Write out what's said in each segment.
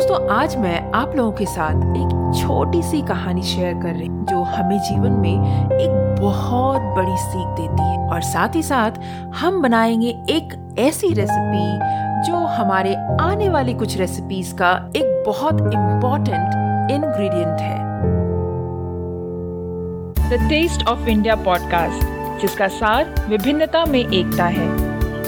दोस्तों, आज मैं आप लोगों के साथ एक छोटी सी कहानी शेयर कर रही हूँ, जो हमें जीवन में एक बहुत बड़ी सीख देती है। और साथ ही साथ, हम बनाएँगे एक ऐसी रेसिपी जो हमारे आने वाली कुछ रेसिपीज़ का एक बहुत इम्पोर्टेंट इंग्रेडिएंट है। The taste of India podcast जिसका सार विभिन्नता में एकता है।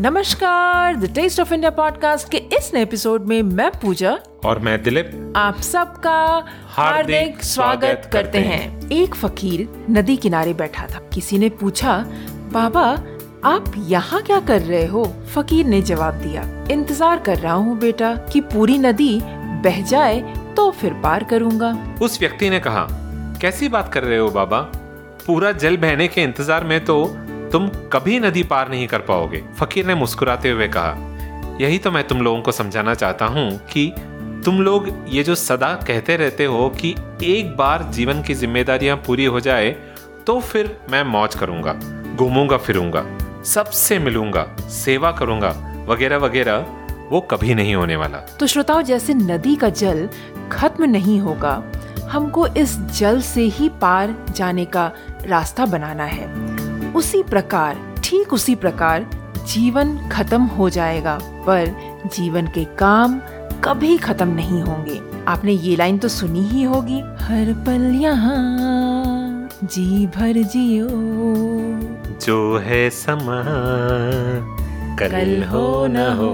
नमस्कार the taste of India podcast के इस नए एपिसोड में मैं पूजा और मैं दिलीप। आप सबका हार्दिक स्वागत करते हैं। एक फकीर नदी किनारे बैठा था। किसी ने पूछा बाबा आप यहाँ क्या कर रहे हो? फकीर ने जवाब दिया इंतज़ार कर रहा हूँ बेटा कि पूरी नदी बह जाए तो फिर पार करूँगा। उस व्यक्ति ने कहा कैसी बात कर रहे हो बाबा? पूरा जल बहने के इंतज़ार में तो तुम कभी नदी पार नहीं कर पाओगे। फकीर ने मुस्कुराते हुए कहा, यही तो मैं तुम लोगों को समझाना चाहता हूँ कि तुम लोग ये जो सदा कहते रहते हो कि एक बार जीवन की जिम्मेदारियाँ पूरी हो जाए तो फिर मैं मौज करूँगा, घूमूँगा, फिरूँगा, सबसे मिलूँगा, सेवा करूँगा, वगैरह वगैरह, वो कभी नहीं होने वाला। तो श्रोताओं, जैसे नदी का जल खत्म नहीं होगा, हमको इस जल से ही पार जाने का रास्ता बनाना है। उसी प्रकार ठीक उसी प्रकार जीवन खत्म हो जाएगा पर जीवन के काम कभी खत्म नहीं होंगे। आपने ये लाइन तो सुनी ही होगी। हर पल यहाँ जी भर जियो। जो है समा कल, कल हो न हो।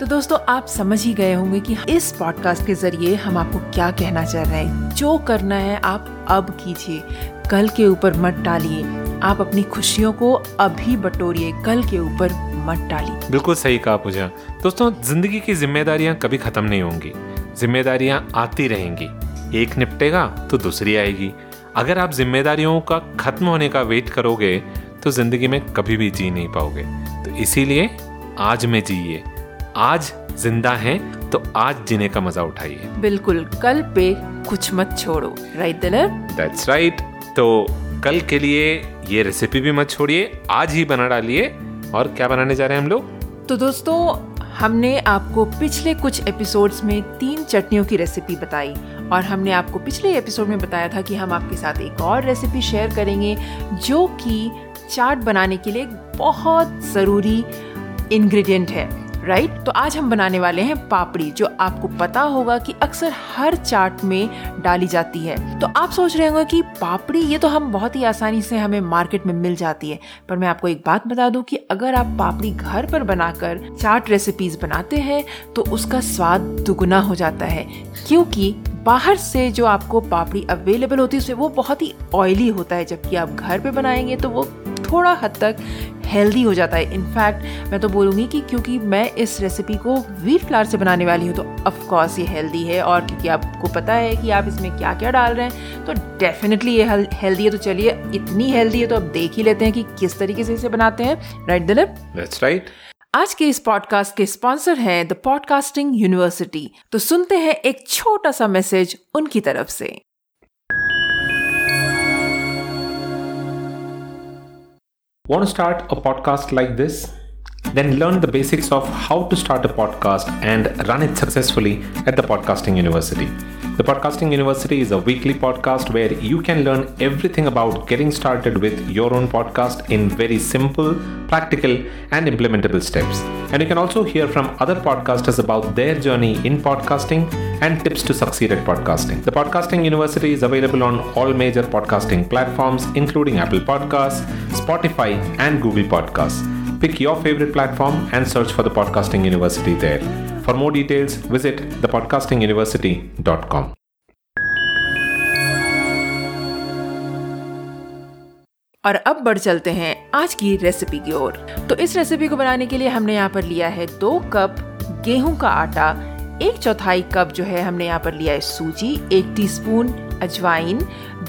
तो दोस्तों आप समझ ही गए होंगे कि इस पॉडकास्ट के ज़रिए हम आपको क्या कहना चाह रहे हैं। जो करना है आप अब कीजिए। कल के ऊपर मत डालिए आप अपनी खुशियों को अभी बटोरिए कल के ऊपर मत डालिए। बिल्कुल सही कहा पूजा। दोस्तों ज़िंदगी की जिम्मेदारियाँ कभी खत्म नहीं होंगी। जिम्मेदारियाँ आती रहेंगी। एक निपटेगा तो दूसरी आएगी। अगर आप जिम्मेदारियों का खत्म होने का वेट करोगे तो ज़िंदगी में कभी भी जी नहीं पाओगे। तो इसीलिए आज में जिए आज ज़िंदा है तो आज जीने का मज़ा उठाइए। बिल्कुल कल पे कुछ मत छोड़ो। राइट दिलर दैट्स राइट तो कल के लिए ये रेसिपी भी मत छोड़िए, आज ही बना डालिए। और क्या बनाने जा रहे हैं हम लोग? तो दोस्तों, हमने आपको पिछले कुछ एपिसोड्स में तीन चटनियों की रेसिपी बताई। और हमने आपको पिछले एपिसोड में बताया था कि हम आपके साथ एक और रेसिपी शेयर करेंगे, जो कि चाट बनाने के लिए बहुत ज़रूरी इंग्रेडिएंट है। राइट? तो आज हम बनाने वाले हैं पापड़ी, जो आपको पता होगा कि अक्सर हर चाट में डाली जाती है। तो आप सोच रहे होंगे कि पापड़ी, ये तो हम बहुत ही आसानी से हमें मार्केट में मिल जाती है। पर मैं आपको एक बात बता दूँ कि अगर आप पापड़ी घर पर बनाकर चाट रेसिपीज़ बनाते हैं तो उसका स्वाद दुगुना हो जाता है। क्योंकि बाहर से जो आपको पापड़ी अवेलेबल होती है वो बहुत ही ऑयली होता है। जबकि आप घर पे बनाएँगे तो वो थोड़ा हद तक हेल्दी हो जाता है। इनफैक्ट मैं तो बोलूँगी कि क्योंकि मैं इस रेसिपी को व्हीट फ्लावर से बनाने वाली हूँ तो ऑफकोर्स ये हेल्दी है और क्योंकि आपको पता है कि आप इसमें क्या क्या डाल रहे हैं तो डेफिनेटली ये हेल्दी है। तो चलिए इतनी हेल्दी है तो अब देख ही लेते हैं कि किस तरीके से इसे बनाते हैं। राइट दिलीप दैट्स राइट आज के इस पॉडकास्ट के स्पॉन्सर हैं द पॉडकास्टिंग यूनिवर्सिटी तो सुनते हैं एक छोटा सा मैसेज उनकी तरफ़ से। Want to start a podcast like this? Then learn the basics of how to start a podcast and run it successfully at the Podcasting University. The Podcasting University is a weekly podcast where you can learn everything about getting started with your own podcast in very simple, practical, and implementable steps. And you can also hear from other podcasters about their journey in podcasting and tips to succeed at podcasting. The Podcasting University is available on all major podcasting platforms, including Apple Podcasts, Spotify, and Google Podcasts. Pick your favorite platform and search for the Podcasting University there. For more details, visit thepodcastinguniversity.com. और अब बढ़ चलते हैं आज की recipe की ओर तो इस रेसिपी को बनाने के लिए हमने यहाँ पर लिया है दो कप गेहूँ का आटा एक चौथाई कप जो है हमने यहाँ पर लिया है सूजी एक टीस्पून अजवाइन,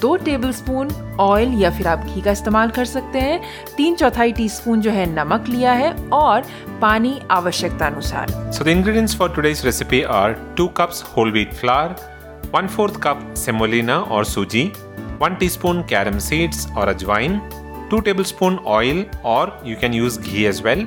दो टेबलस्पून ऑयल या फिर आप घी का इस्तेमाल कर सकते हैं। तीन चौथाई टीस्पून जो है नमक लिया है और पानी आवश्यकता अनुसार so the ingredients for today's recipe are two cups whole wheat flour one fourth cup semolina और सूजी one teaspoon carom seeds और अजवाइन टू टेबल स्पून ऑयल और you can use ghee as well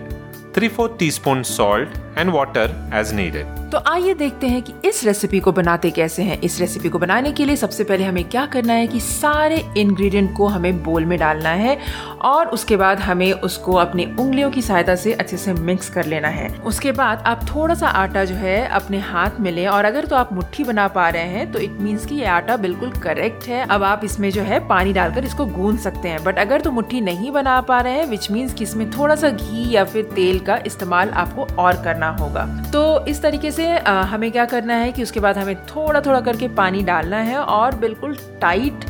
three fourth teaspoon salt and water as needed. तो आइए देखते हैं कि इस रेसिपी को बनाते कैसे हैं। इस रेसिपी को बनाने के लिए सबसे पहले हमें क्या करना है कि सारे इंग्रेडिएंट को हमें बोल में डालना है और उसके बाद हमें उसको अपनी उंगलियों की सहायता से अच्छे से मिक्स कर लेना है। उसके बाद आप थोड़ा सा आटा जो है अपने हाथ में लें और अगर तो आप मुट्ठी बना पा रहे हैं तो इट मीन्स कि ये आटा बिल्कुल करेक्ट है। अब आप इसमें जो है पानी डालकर इसको गूंद सकते हैं। बट अगर तो मुट्ठी नहीं बना पा रहे हैं विच मीन्स कि इसमें थोड़ा सा घी या फिर तेल का इस्तेमाल आपको और करना होगा। तो इस तरीके से से हमें क्या करना है कि उसके बाद हमें थोड़ा थोड़ा करके पानी डालना है और बिल्कुल टाइट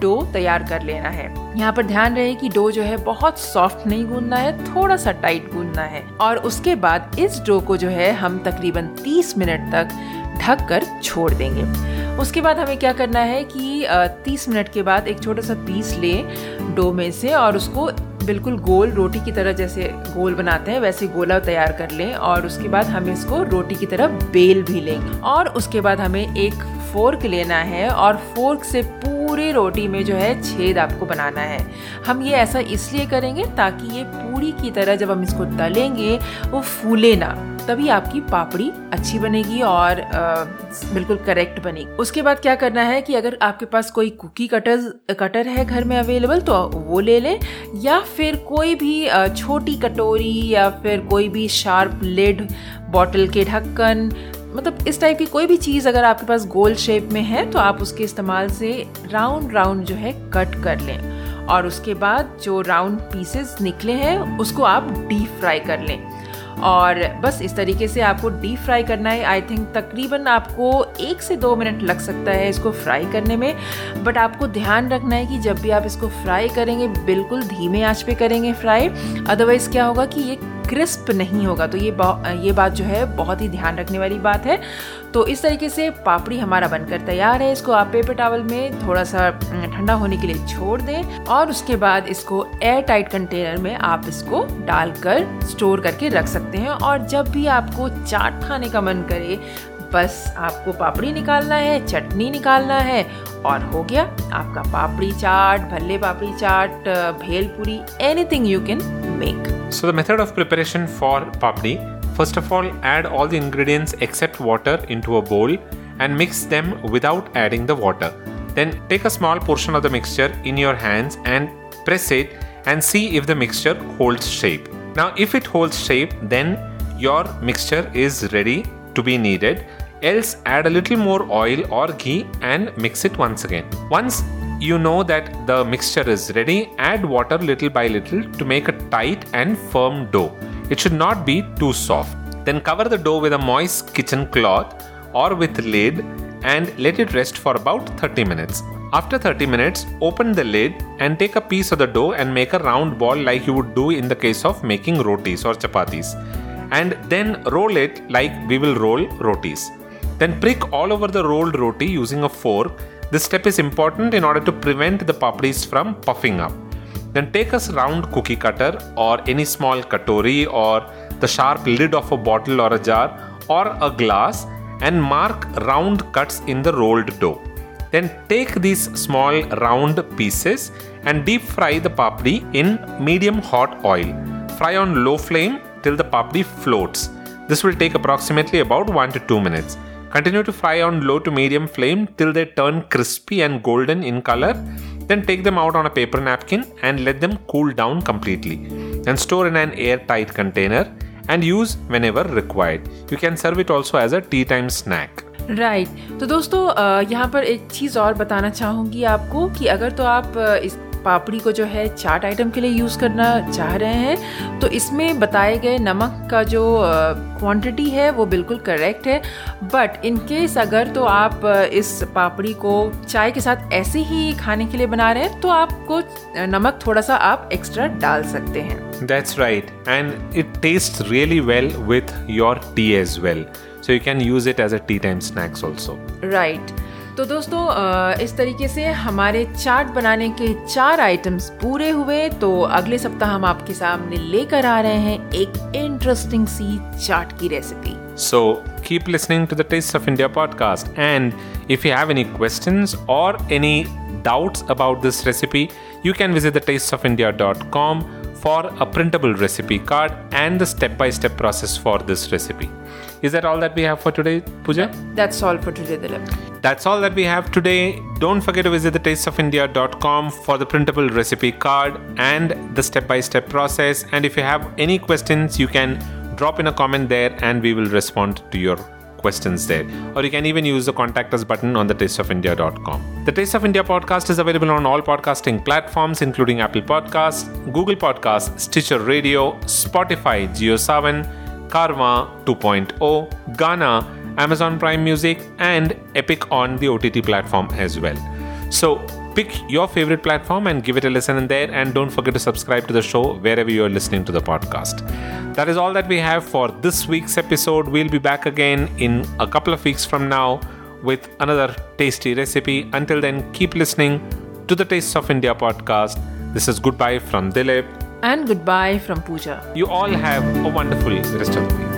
डो तैयार कर लेना है। यहाँ पर ध्यान रहे कि डो जो है बहुत सॉफ्ट नहीं गूंदना है थोड़ा सा टाइट गूंदना है और उसके बाद इस डो को जो है हम तकरीबन 30 मिनट तक ढक कर छोड़ देंगे। उसके बाद हमें क्या करना है कि 30 मिनट के बाद एक छोटा सा पीस लें डो में से और उसको बिल्कुल गोल रोटी की तरह जैसे गोल बनाते हैं, वैसे गोला तैयार कर लें और उसके बाद हमें इसको रोटी की तरह बेल भी लें। और उसके बाद हमें एक फोर्क लेना है और फोर्क से पूरे रोटी में जो है छेद आपको बनाना है। हम ये ऐसा इसलिए करेंगे ताकि ये पूरी की तरह जब हम इसको तलेंगे वो फूले ना तभी आपकी पापड़ी अच्छी बनेगी और आ, बिल्कुल करेक्ट बनेगी। उसके बाद क्या करना है कि अगर आपके पास कोई कुकी कटर कटर है घर में अवेलेबल तो वो ले लें या फिर कोई भी छोटी कटोरी या फिर कोई भी शार्प लेड बॉटल के ढक्कन मतलब इस टाइप की कोई भी चीज़ अगर आपके पास गोल शेप में है तो आप उसके इस्तेमाल से राउंड राउंड जो है कट कर लें। और उसके बाद जो राउंड पीसेस निकले हैं, उसको आप डीप फ्राई कर लें। और बस इस तरीके से आपको डीप फ्राई करना है। आई थिंक तकरीबन आपको एक से दो मिनट लग सकता है इसको फ्राई करने में। बट आपको ध्यान रखना है कि जब भी आप इसको फ्राई करेंगे, बिल्कुल धीमे आँच पे करेंगे फ्राई अदरवाइज़ क्या होगा कि ये क्रिस्प नहीं होगा। तो ये ये बात जो है, बहुत ही ध्यान रखने वाली बात है। तो इस तरीके से पापड़ी हमारा बनकर तैयार है। इसको आप पेपर टावल में थोड़ा सा ठंडा होने के लिए छोड़ दें और उसके बाद इसको एयर टाइट कंटेनर में आप इसको डालकर स्टोर करके रख सकते हैं। और जब भी आपको चाट खाने का मन करे, बस आपको पापड़ी निकालना है, चटनी निकालना है और हो गया आपका papdi chaat, bhalle papdi chaat, bhelpuri anything you can make So the method of preparation for papdi, first of all add all the ingredients except water into a bowl and mix them without adding the water. Then take a small portion of the mixture in your hands and press it and see if the mixture holds shape. Now if it holds shape then your mixture is ready to be kneaded else add a little more oil or ghee and mix it once again. Once you know that the mixture is ready, add water little by little to make a tight and firm dough. It should not be too soft. Then cover the dough with a moist kitchen cloth or with lid and let it rest for about 30 minutes. After 30 minutes, open the lid and take a piece of the dough and make a round ball like you would do in the case of making rotis or chapatis. And then roll it like we will roll rotis. Then prick all over the rolled roti using a fork this step is important in order to prevent the papdis from puffing up. Then take a round cookie cutter or any small katori or the sharp lid of a bottle or a jar or a glass and mark round cuts in the rolled dough. Then take these small round pieces and deep fry the papdi in medium hot oil. Fry on low flame till the papdi floats. This will take approximately about 1 to 2 minutes. Continue to fry on low to medium flame till they turn crispy and golden in color. Then take them out on a paper napkin and let them cool down completely. And store in an airtight container and use whenever required. You can serve it also as a tea time snack. Right right. तो दोस्तों यहाँ पर एक चीज़ और बताना चाहूँगी आपको कि अगर तो आप इस पापड़ी को जो है चाट आइटम के लिए यूज़ करना चाह रहे हैं तो इसमें बताए गए नमक का जो क्वांटिटी है वो बिल्कुल करेक्ट है बट इन केस अगर तो आप इस पापड़ी को चाय के साथ ऐसे ही खाने के लिए बना रहे हैं तो आपको नमक थोड़ा सा आप एक्स्ट्रा डाल सकते हैं That's right, and it tastes really well with your tea as well. So you can use it as a tea time snacks also. Right. तो दोस्तों इस तरीके से हमारे चाट बनाने के चार आइटम्स पूरे हुए तो अगले सप्ताह हम आपके सामने लेकर आ रहे हैं एक इंटरेस्टिंग सी चाट की recipe So keep listening to the Taste of India podcast. And if you have any questions or any doubts about this recipe, you can visit the tasteofindia.com for a printable recipe card and the step by step process for this recipe. Is that all that we have for today, Pooja? That's all for today, Dilip. That's all that we have today. Don't forget to visit the tasteofindia.com for the printable recipe card and the step by step process. And if you have any questions, you can drop in a comment there and we will respond to your questions there. Or you can even use the contact us button on the tasteofindia.com. The Taste of India podcast is available on all podcasting platforms, including Apple Podcasts, Google Podcasts, Stitcher Radio, Spotify, JioSavan, Karma 2.0, Ghana, Amazon Prime Music, and Epic on the OTT platform as well. So pick your favorite platform and give it a listen in there. And don't forget to subscribe to the show wherever you are listening to the podcast. That is all that we have for this week's episode. We'll be back again in a couple of weeks from now with another tasty recipe. Until then, keep listening to the Tastes of India podcast. This is goodbye from Dilip. And goodbye from Pooja. You all have a wonderful rest of the week.